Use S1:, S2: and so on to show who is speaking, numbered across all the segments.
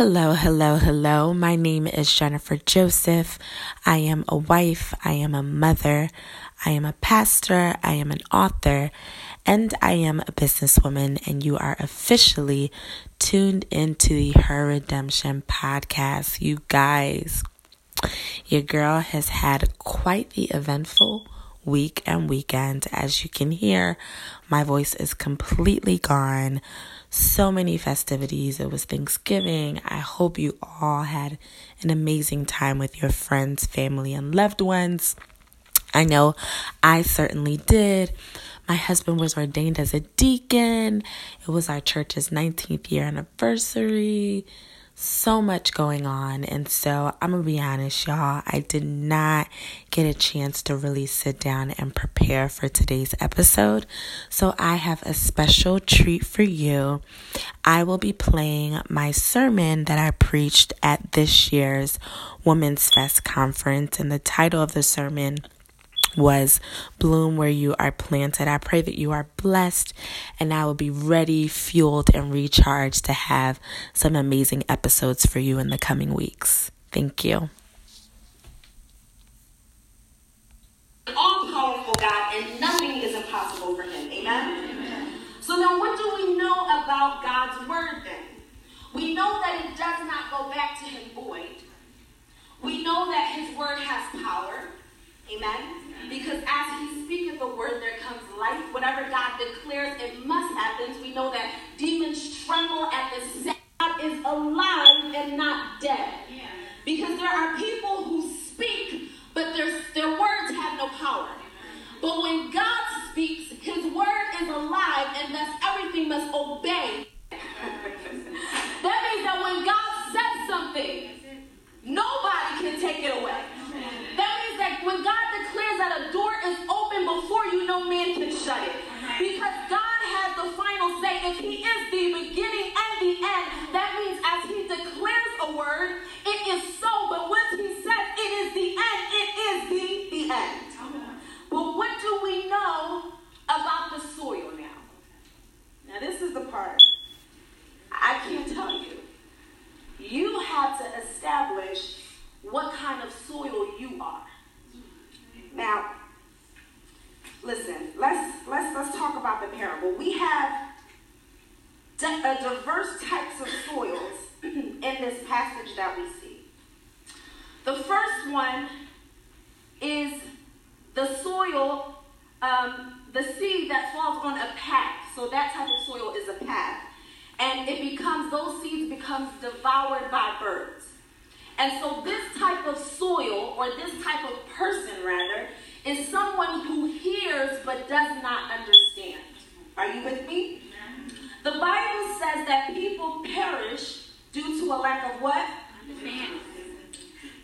S1: Hello, hello, hello. My name is Jennifer Joseph. I am a wife, I am a mother, I am a pastor, I am an author, and I am a businesswoman. And you are officially tuned into the Her Redemption podcast. You guys, your girl has had quite the eventful week and weekend. As you can hear, my voice is completely gone so many festivities. It was Thanksgiving. I hope you all had an amazing time with your friends, family, and loved ones. I know I certainly did. My husband was ordained as a deacon. It was our church's 19th year anniversary so much going on. And so I'm going to be honest, y'all. I did not get a chance to really sit down and prepare for today's episode. So I have a special treat for you. I will be playing my sermon that I preached at this year's Women's Fest conference. And the title of the sermon was bloom where you are planted. I pray that you are blessed and I will be ready, fueled, and recharged to have some amazing episodes for you in the coming weeks. Thank you.
S2: All powerful God, and nothing is impossible for him. Amen? Amen? So, then what do we know about God's word then? We know that it does not go back to him void. We know that his word has power. Amen? Because as he speaketh the word, there comes life. Whatever God declares, it must happen. We know that demons tremble at the sound. God is alive and not dead. Because there are people who speak, but their, their words have no power. But when God speaks, his word is alive, and thus everything must obey. that means that when God says something, nobody can take it away. That means that when God declares that a door is open before you, no man can shut it. Uh-huh. Because God has the final say. If He is the beginning and the end, that means as He declares a word, it is so. But once He says it is the end, it is the, the end. Uh-huh. But what do we know about the soil now? Now, this is the part I can't tell you. You have to establish what kind of soil you are. Now, listen, let's let's let's talk about the parable. We have di- a diverse types of soils in this passage that we see. The first one is the soil, um, the seed that falls on a path. So that type of soil is a path, and it becomes those seeds becomes devoured by birds. And so this type of soil, or this type of person rather, is someone who hears but does not understand. Are you with me? The Bible says that people perish due to a lack of what? Understand.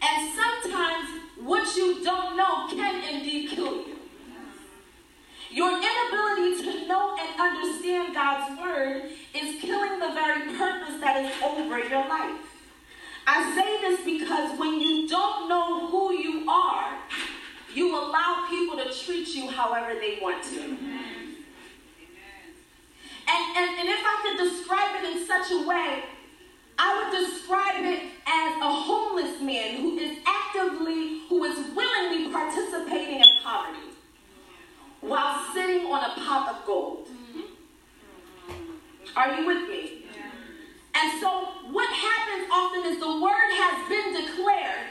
S2: And sometimes what you don't know can indeed kill you. Your inability to know and understand God's word is killing the very purpose that is over your life. I say this because when you don't know who you are, you allow people to treat you however they want to. Amen. And, and, and if I could describe it in such a way, I would describe it as a homeless man who is actively, who is willingly participating in poverty while sitting on a pot of gold. Are you with me? And so, what happens often is the word has been declared,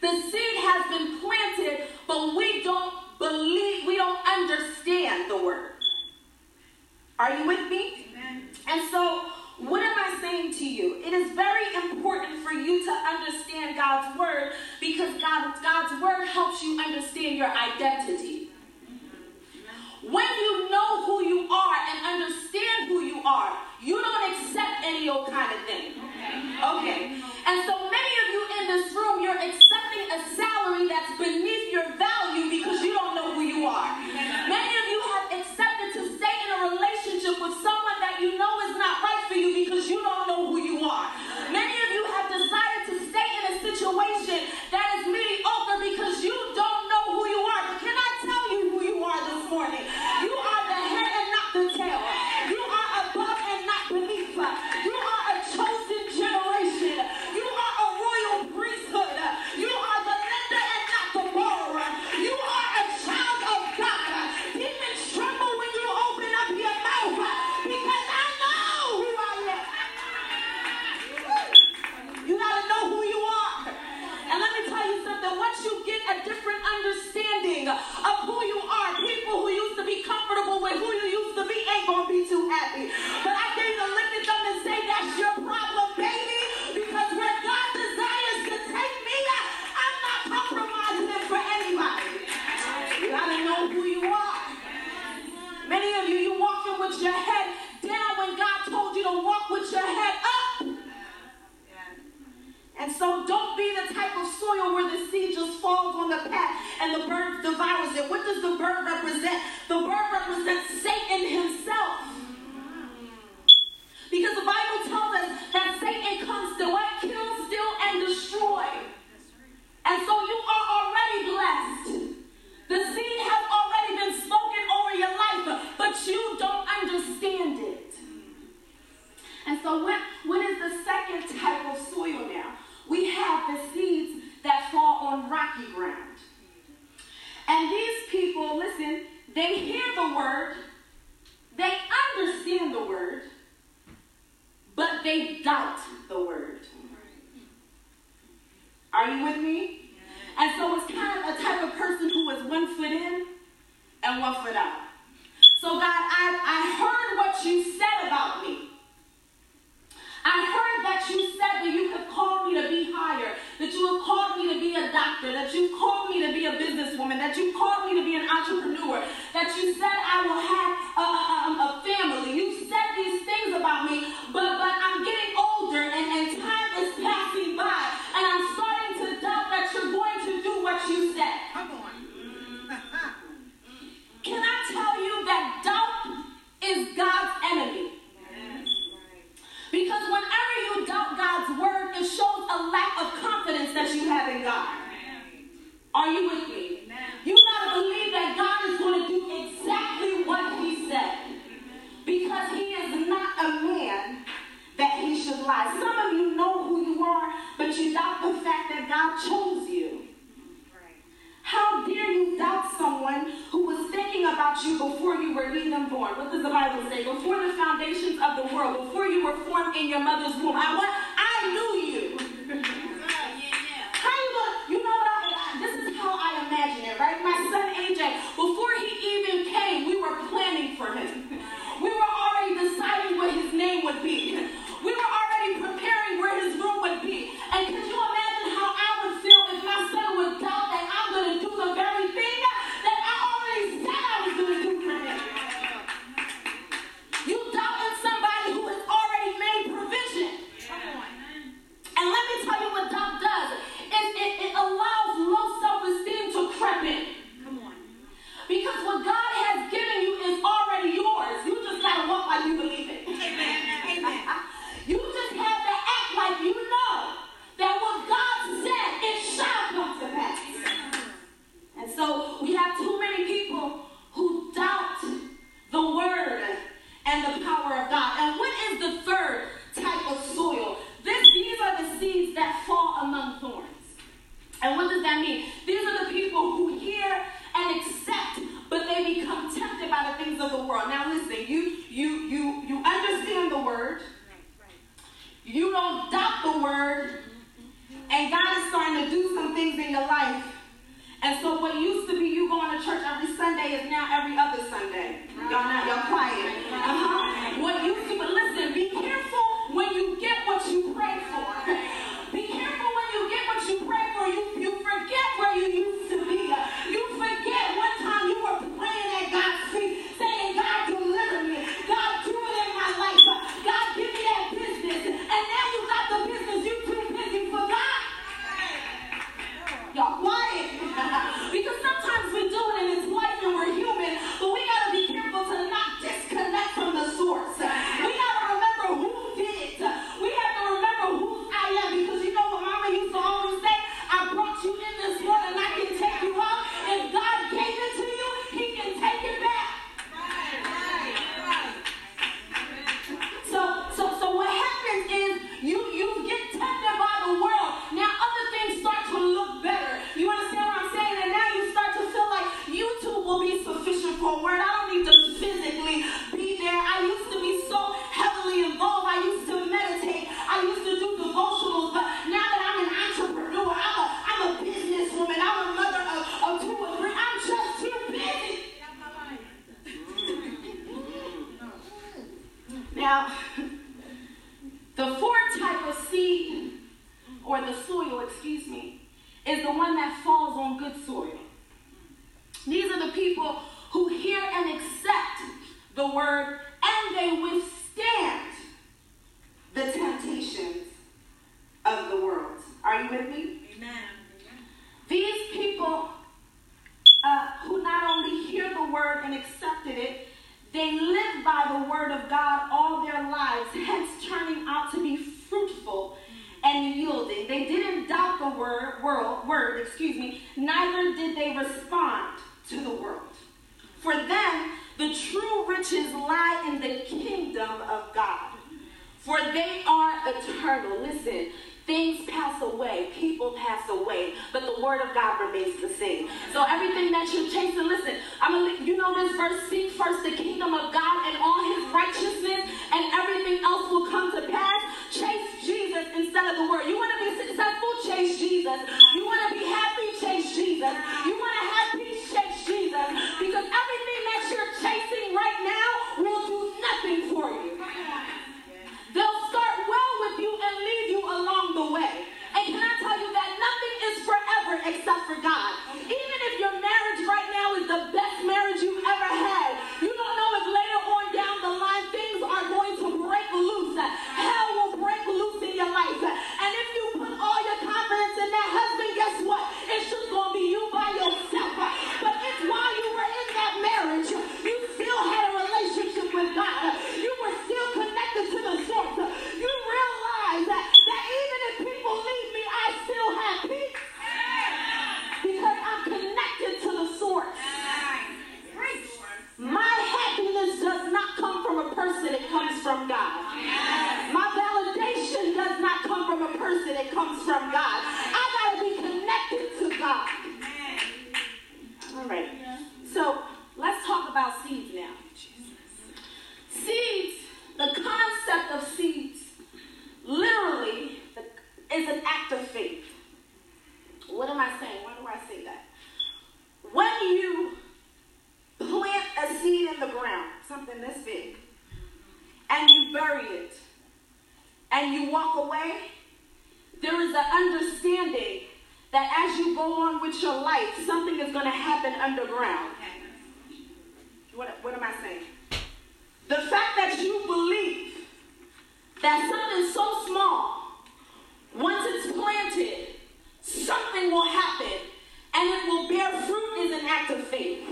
S2: the seed has been planted, but we don't believe, we don't understand the word. Are you with me? Amen. And so, what am I saying to you? It is very important for you to understand God's word because God, God's word helps you understand your identity. When you know who you are and understand who you are, you don't accept any old kind of thing. Okay. And so many of you in this room, you're accepting a salary that's beneath your value because you don't know who you are. Many of you have accepted to stay in a relationship with someone that you know is not right for you because you don't know who you are. Many of you have decided to stay in a situation that is And so what, what is the second type of soil now? We have the seeds that fall on rocky ground. And these people, listen, they hear the word, they understand the word, but they doubt the word. Are you with me? And so it's kind of a type of person who is one foot in and one foot out. So, God, I, I heard what you said about me. I heard that you said that you have called me to be higher, that you have called me to be a doctor, that you called me to be a businesswoman, that you called me to be an entrepreneur, that you said I will have a, a, a um, family. You said these things about me, but, but I'm getting older and, and time is passing by, and I'm starting to doubt that you're going to do what you said. Come on. Can I tell you that doubt is God's enemy? Because whenever you doubt God's word, it shows a lack of confidence that you have in God. Are you with me? You gotta believe that God is to do exactly what He said. Because He is not a man that He should lie. Some of you know who you are, but you doubt the fact that God chose you. How dare you doubt someone who was thinking about you before you were even born? What does the Bible say? Before the foundations of the world, before you were formed in your mother's womb, I what? I knew you. How you gonna? You know what? I, this is how I imagine it, right? My son AJ, before he even came, we were planning for him. Now, the fourth type of seed, or the soil, excuse me, is the one that falls on good soil. These are the people who hear and accept the word and they withstand the temptations of the world. Are you with me? Amen. These people uh, who not only hear the word and accepted it, they live by the word of God lives, hence turning out to be fruitful and yielding. They didn't doubt the word, world, word, excuse me, neither did they respond to the world. For them, the true riches lie in the kingdom of God. For they are eternal. Listen, Things pass away, people pass away, but the word of God remains the same. So everything that you're chasing, listen, I'm gonna, you know this verse, seek first the kingdom of God comes from God. My validation does not come from a person, it comes from God. I gotta be connected to God. All right. So let's talk about seeds now. Seeds, the concept of seeds, literally is an act of faith. What am I saying? Why do I say that? When you plant a seed in the ground, something this big, and you bury it, and you walk away, there is an understanding that as you go on with your life, something is going to happen underground. What, what am I saying? The fact that you believe that something so small, once it's planted, something will happen and it will bear fruit is an act of faith.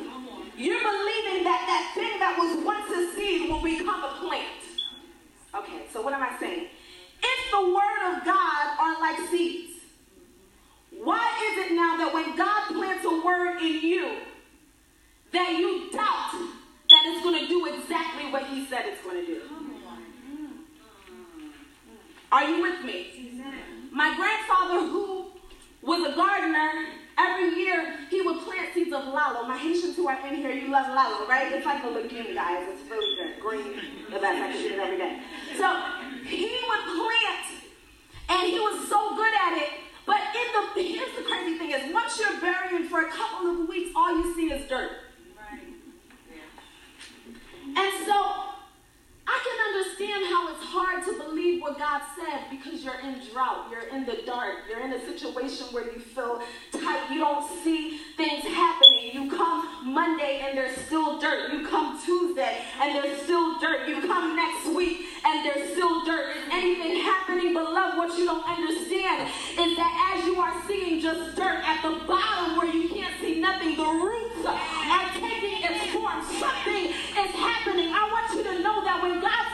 S2: You're believing that that thing that was once a seed will become a plant. So what am I saying? If the word of God are like seeds, why is it now that when God plants a word in you, that you doubt that it's going to do exactly what he said it's going to do? Are you with me? My grandfather, who was a gardener, every year he would plant seeds of lalo. My Haitians who are in here, you love lalo, right? It's like a legume, guys. It's really good. Green, the best. I eat it every day. So he would plant, and he was so good at it. But in the here's the crazy thing is once you're burying for a couple of weeks, all you see is dirt. Right. Yeah. And so I can understand how it's hard to believe what God said because you're in drought, you're in the dark, you're in a situation where you feel tight, you don't see things happening. You come Monday and there's still dirt. You come Tuesday and there's still dirt. You come next week and there's still dirt. Is anything happening? But love, what you don't understand is that as you are seeing just dirt at the bottom where you can't see nothing, the roots when God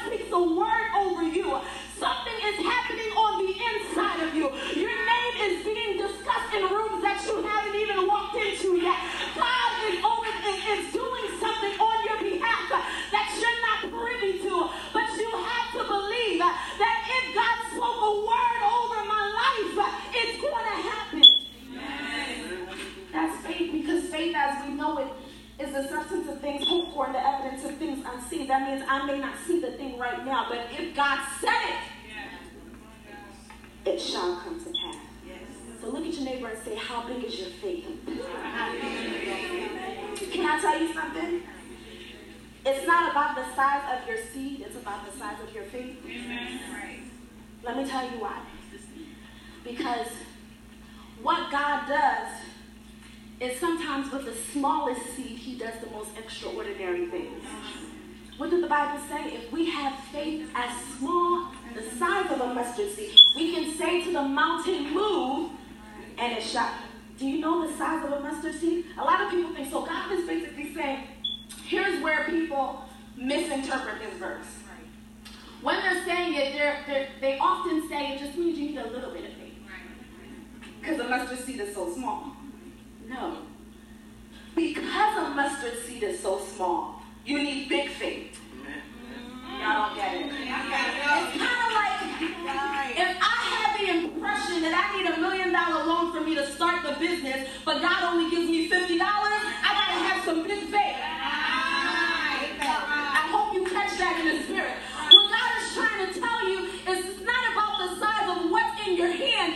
S2: Means I may not see the thing right now, but if God said it, it shall come to pass. So look at your neighbor and say, How big is your faith? Can I tell you something? It's not about the size of your seed, it's about the size of your faith. Let me tell you why. Because what God does is sometimes with the smallest seed, he does the most extraordinary things. What did the Bible say? If we have faith as small the size of a mustard seed. We can say to the mountain, move, and it shall. Do you know the size of a mustard seed? A lot of people think so. God is basically saying, here's where people misinterpret this verse. When they're saying it, they're, they're, they often say it just means you need a little bit of faith. Because a mustard seed is so small. No. Because a mustard seed is so small, you need big faith. Y'all don't get it. Mm-hmm. It's kind of like if I had the impression that I need a million dollar loan for me to start the business, but God only gives me $50, I gotta have some big faith. I hope you catch that in the spirit. What God is trying to tell you is it's not about the size of what's in your hand,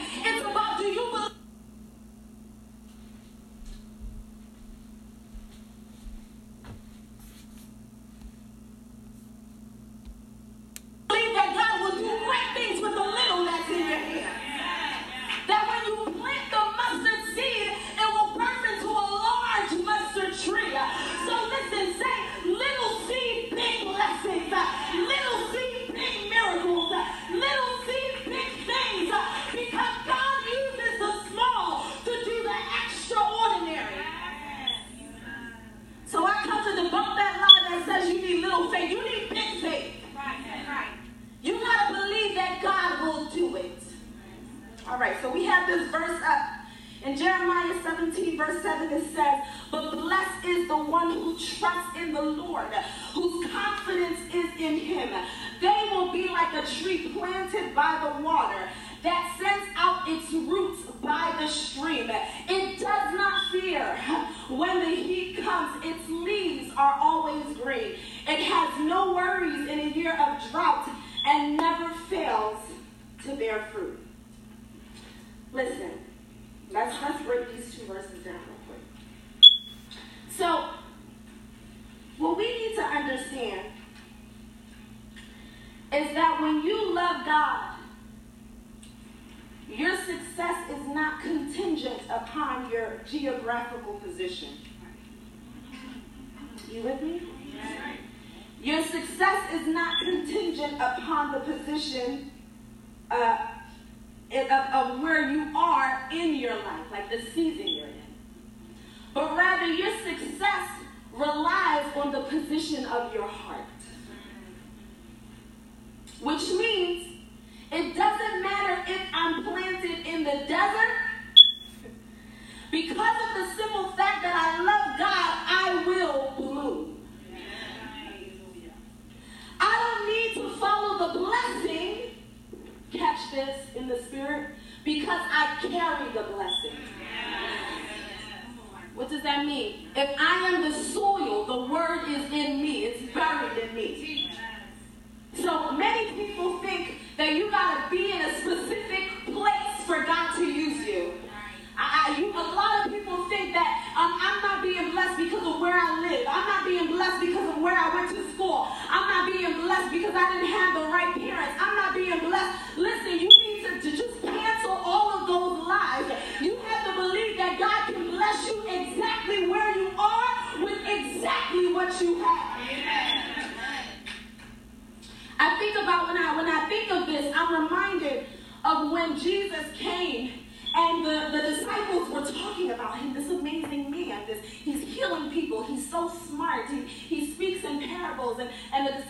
S2: comes, its leaves are always green. It has no worries in a year of drought and never fails to bear fruit. Listen, let's let's break these two verses down real quick. So, what we need to understand is that when you love God, your success is not contingent upon your geographical position. You with me? Your success is not contingent upon the position uh, of, of where you are in your life, like the season you're in. But rather, your success relies on the position of your heart. Which means it doesn't matter if I'm planted in the desert. Because of the simple fact that I love God, I will bloom. I don't need to follow the blessing, catch this in the spirit, because I carry the blessing. What does that mean? If I am the soil, the word is in me, it's buried in me. So many people think that you gotta be in a specific place for God to use you. I, I, you, a lot of people think that um, I'm not being blessed because of where I live. I'm not being blessed because of where I went to school. I'm not being blessed because I didn't have the right parents. I'm not being blessed. Listen, you need to, to just cancel all of those lies. You have to believe that God can bless you exactly where you are with exactly what you have. I think about when I when I think of this, I'm reminded of when Jesus came and the, the disciples were talking about him, this amazing man. This he's healing people, he's so smart, he, he speaks in parables, and, and the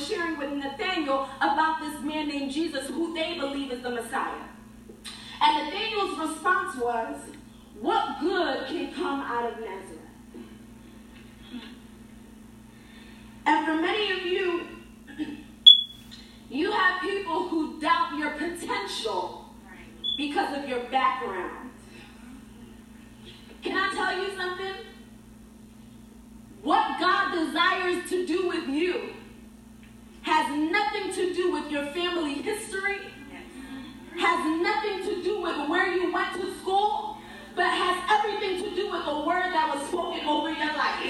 S2: sharing with Nathaniel about this man named Jesus who they believe is the Messiah. And Nathaniel's response was, What good can come out of Nazareth? And for many of you, you have people who doubt your potential because of your background. Can I tell you something? What God desires to do with you has nothing to do with your family history, has nothing to do with where you went to school, but has everything to do with the word that was spoken over your life.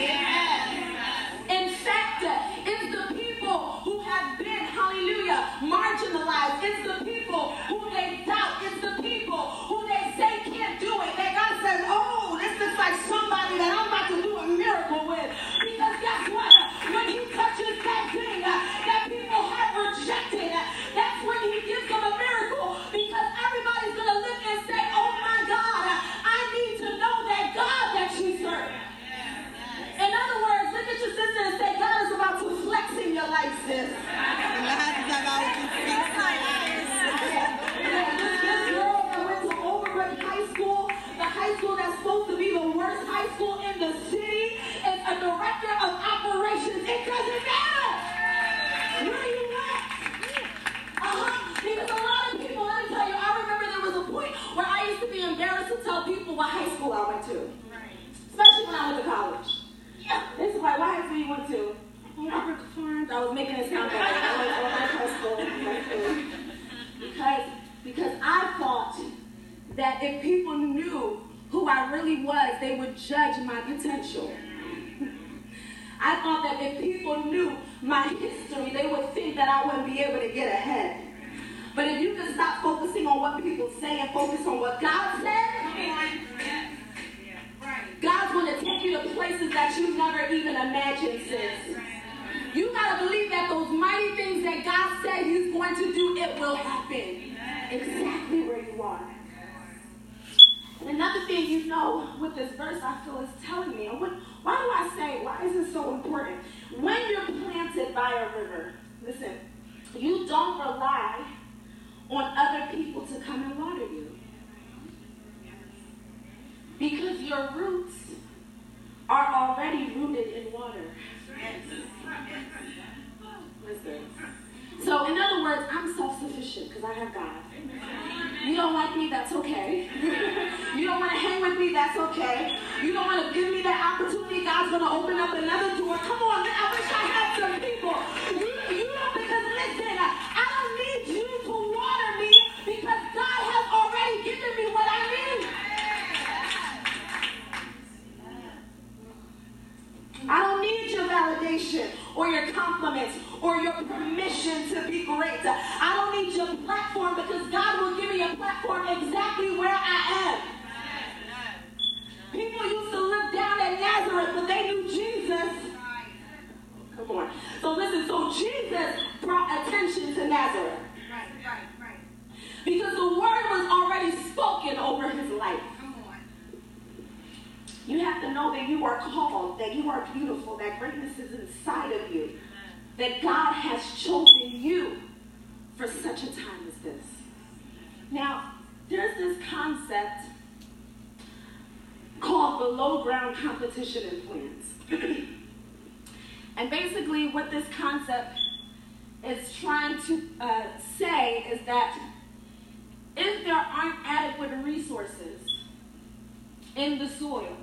S2: In fact, it's the people who have been, hallelujah, marginalized. It's the people who they doubt. It's the people who they say can't do it. That God says, oh, this looks like somebody that I'm about to do a miracle with. Because guess what? Ya, ya, ya. It will happen exactly where you are. And another thing you know with this verse, I feel is telling me, and what, why do I say, why is this so important? When you're planted by a river, listen, you don't rely on other people to come and water you. Because your roots are already rooted in water. Listen. So, in other words, I'm sufficient because I have God. You don't like me, that's okay. you don't want to hang with me, that's okay. You don't want to give me that opportunity, God's going to open up another door. Come on, I wish I had some people. You, you don't, because listen, I don't need you to water me because God has already given me what I need. I don't need your validation or your compliments or your permission to be great. I don't need your platform because God will give me a platform exactly where I am. People used to look down at Nazareth, but they knew Jesus. Come on. So listen, so Jesus brought attention to Nazareth. Right, right, right. Because the word was already spoken over his life. Come on. You have to know that you are called, that you are beautiful, that greatness is inside of you that God has chosen you for such a time as this. Now, there's this concept called below ground in plants. and basically, what this concept is trying to uh, say is that if there aren't adequate resources in the soil,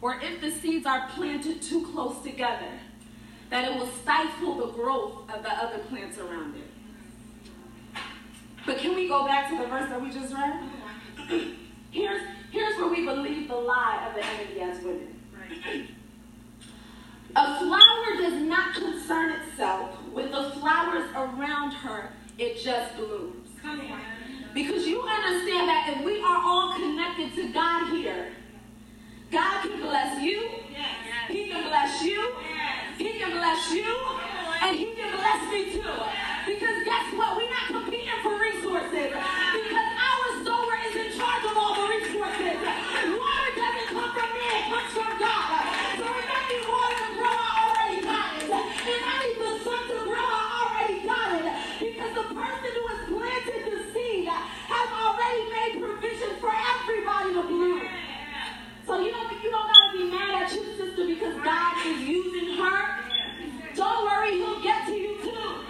S2: or if the seeds are planted too close together, that it will stifle the growth of the other plants around it. But can we go back to the verse that we just read? here's, here's where we believe the lie of the enemy as women. A flower does not concern itself. With the flowers around her, it just blooms. Because you understand that if we are all connected to God here, God can bless you, He can bless you, he can bless you, and He can bless me too. Because guess what? We're not competing for resources. Because our sower is in charge of all the resources. Water doesn't come from me, it comes from God. So if I need water to grow, I already got it. If I need the sun to grow, I already got it. Because the person who has planted the seed has already made provision for everybody to bloom. So you don't you don't gotta be mad at your sister because God is using her don't worry, he'll get to you too.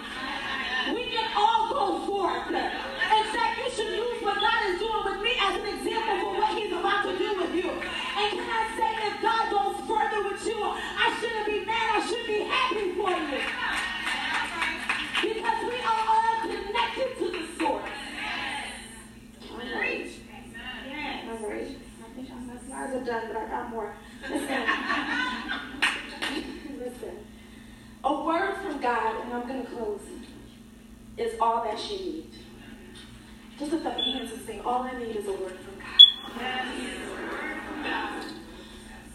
S2: We can all go forth. In fact, you should use what God is doing with me as an example for what he's about to do with you. And can I say, if God goes further with you, I shouldn't be mad, I should be happy for you. Because we are all connected to the source. All right. All right. I think my slides are done, but I got more. Listen. A word from God, and I'm going to close, is all that you need. Just lift up your hands and say, All I need is a word from God.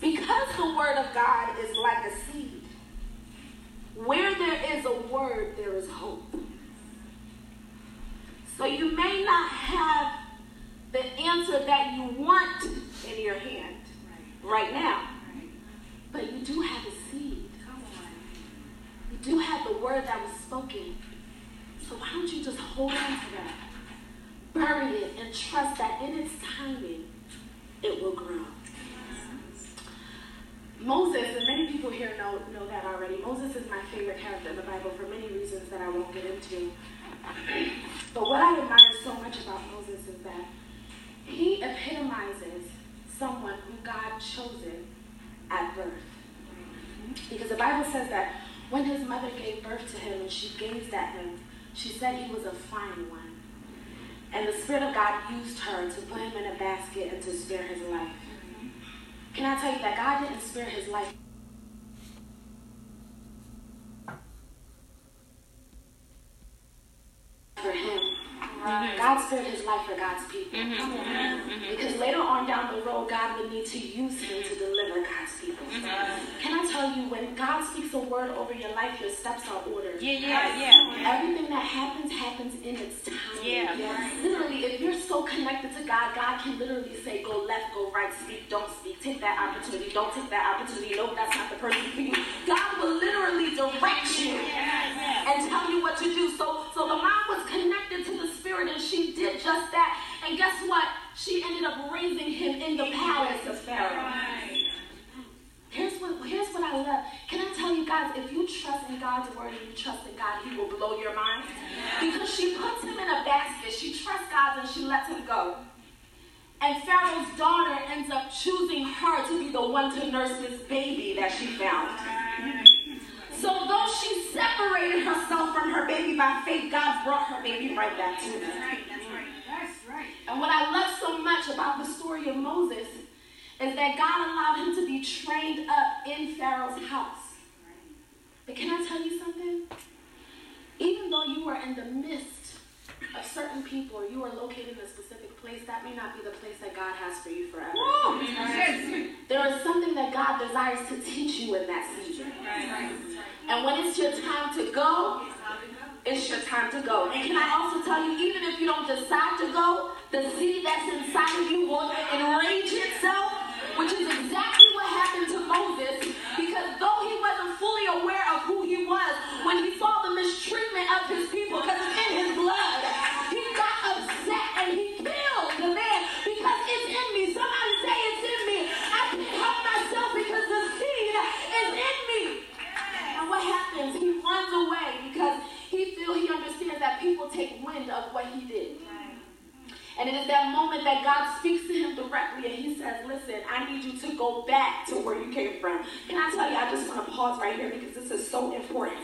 S2: Because the word of God is like a seed, where there is a word, there is hope. So you may not have the answer that you want in your hand right now, but you do have a seed do have the word that was spoken. So why don't you just hold on to that? Bury it and trust that in its timing, it will grow. Moses, and many people here know, know that already. Moses is my favorite character in the Bible for many reasons that I won't get into. But what I admire so much about Moses is that he epitomizes someone who God chosen at birth. Because the Bible says that when his mother gave birth to him and she gazed at him, she said he was a fine one. And the Spirit of God used her to put him in a basket and to spare his life. Can I tell you that God didn't spare his life? For him. God spared his life for God's people. Mm-hmm. Mm-hmm. Because later on down the road, God would need to use him to deliver God's people. Mm-hmm. Can I tell you, when God speaks a word over your life, your steps are ordered.
S3: Yeah, yeah, yeah.
S2: Everything that happens, happens in its time.
S3: Yeah. Yes.
S2: Literally, if you're so connected to God, God can literally say, go left, go right, speak, don't speak, take that opportunity, don't take that opportunity, nope, that's not the person for you. God will literally direct you and tell you what to do. So, so the mom was connected to the Spirit and she did just that. And guess what? She ended up raising him in the palace of Pharaoh. Here's what, here's what I love. Can I you guys, if you trust in God's word and you trust in God, he will blow your mind. Because she puts him in a basket. She trusts God and she lets him go. And Pharaoh's daughter ends up choosing her to be the one to nurse this baby that she found. So though she separated herself from her baby by faith, God brought her baby right back to her.
S3: That's right. That's right.
S2: And what I love so much about the story of Moses is that God allowed him to be trained up in Pharaoh's house. But can I tell you something? Even though you are in the midst of certain people, or you are located in a specific place, that may not be the place that God has for you forever. There is something that God desires to teach you in that season. And when it's your time to go, it's your time to go. And can I also tell you, even if you don't decide to go, the seed that's inside of you will enrage itself, which is exactly what happened to Moses. Because though he wasn't fully aware of who he was, when he saw the mistreatment of his people, because it's in his blood, he got upset and he killed the man because it's in me. Somebody say it's in me. I can't help myself because the seed is in me. And what happens? He runs away because he feels he understands that people take wind of what he did. And it is that moment that God speaks to him directly and he says, Listen, I need you to go back to where you came from. Can I tell you, I just want to pause right here because this is so important.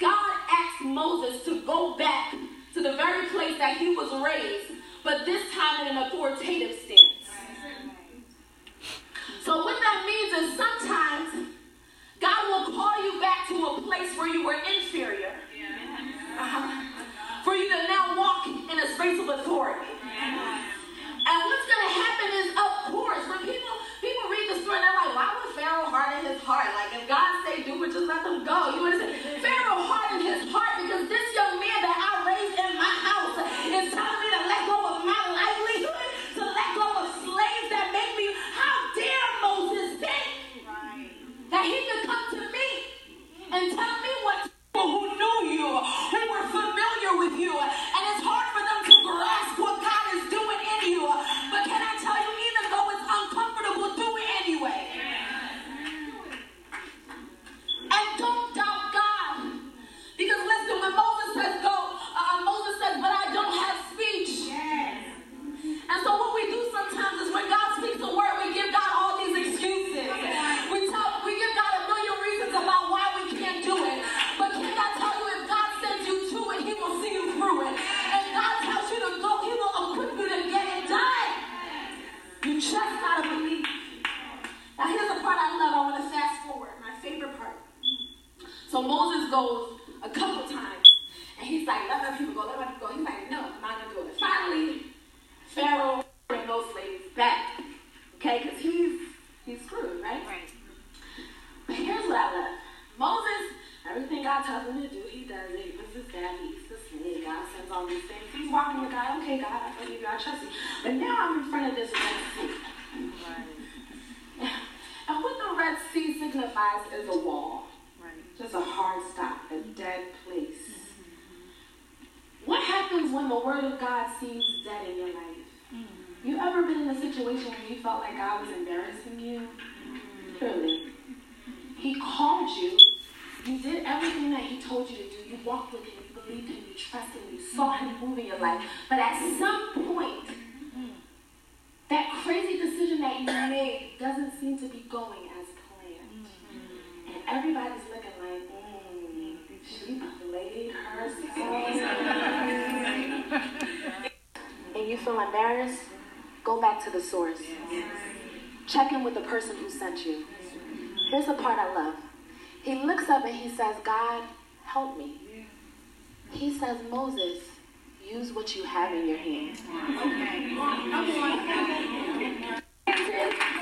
S2: God asked Moses to go back to the very place that he was raised, but this time in an authoritative stance. So, what that means is sometimes God will call you back to a place where you were inferior. Uh-huh. For you to now walk in a space of authority. And what's going to happen is, of course, when people people read the story, they're like, why would Pharaoh harden his heart? Like, if God say do it, just let them go. You understand? Pharaoh hardened his heart because this young man that I raised in my house is telling me to let go of my livelihood, to let go of slaves that make me. How dare Moses think that he could come to me and tell me what people who knew you, who were familiar with you, and it's hard for them to grasp what God you. You did everything that he told you to do. You walked with him. You believed him. You trusted him. You saw him move in your life. But at some point, that crazy decision that you made doesn't seem to be going as planned. And everybody's looking like, mm, she played herself. and you feel embarrassed, go back to the source. Check in with the person who sent you. Here's the part I love. He looks up and he says, God, help me. He says, Moses, use what you have in your hand.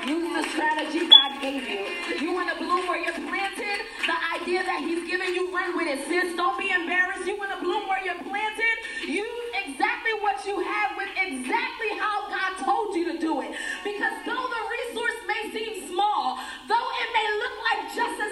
S2: Use the strategy God gave you. You want to bloom where you're planted? The idea that He's giving you, run with it, sis. Don't be embarrassed. You want to bloom where you're planted? Use exactly what you have with exactly how God told you to do it. Because though the resource may seem small, though it may look like just a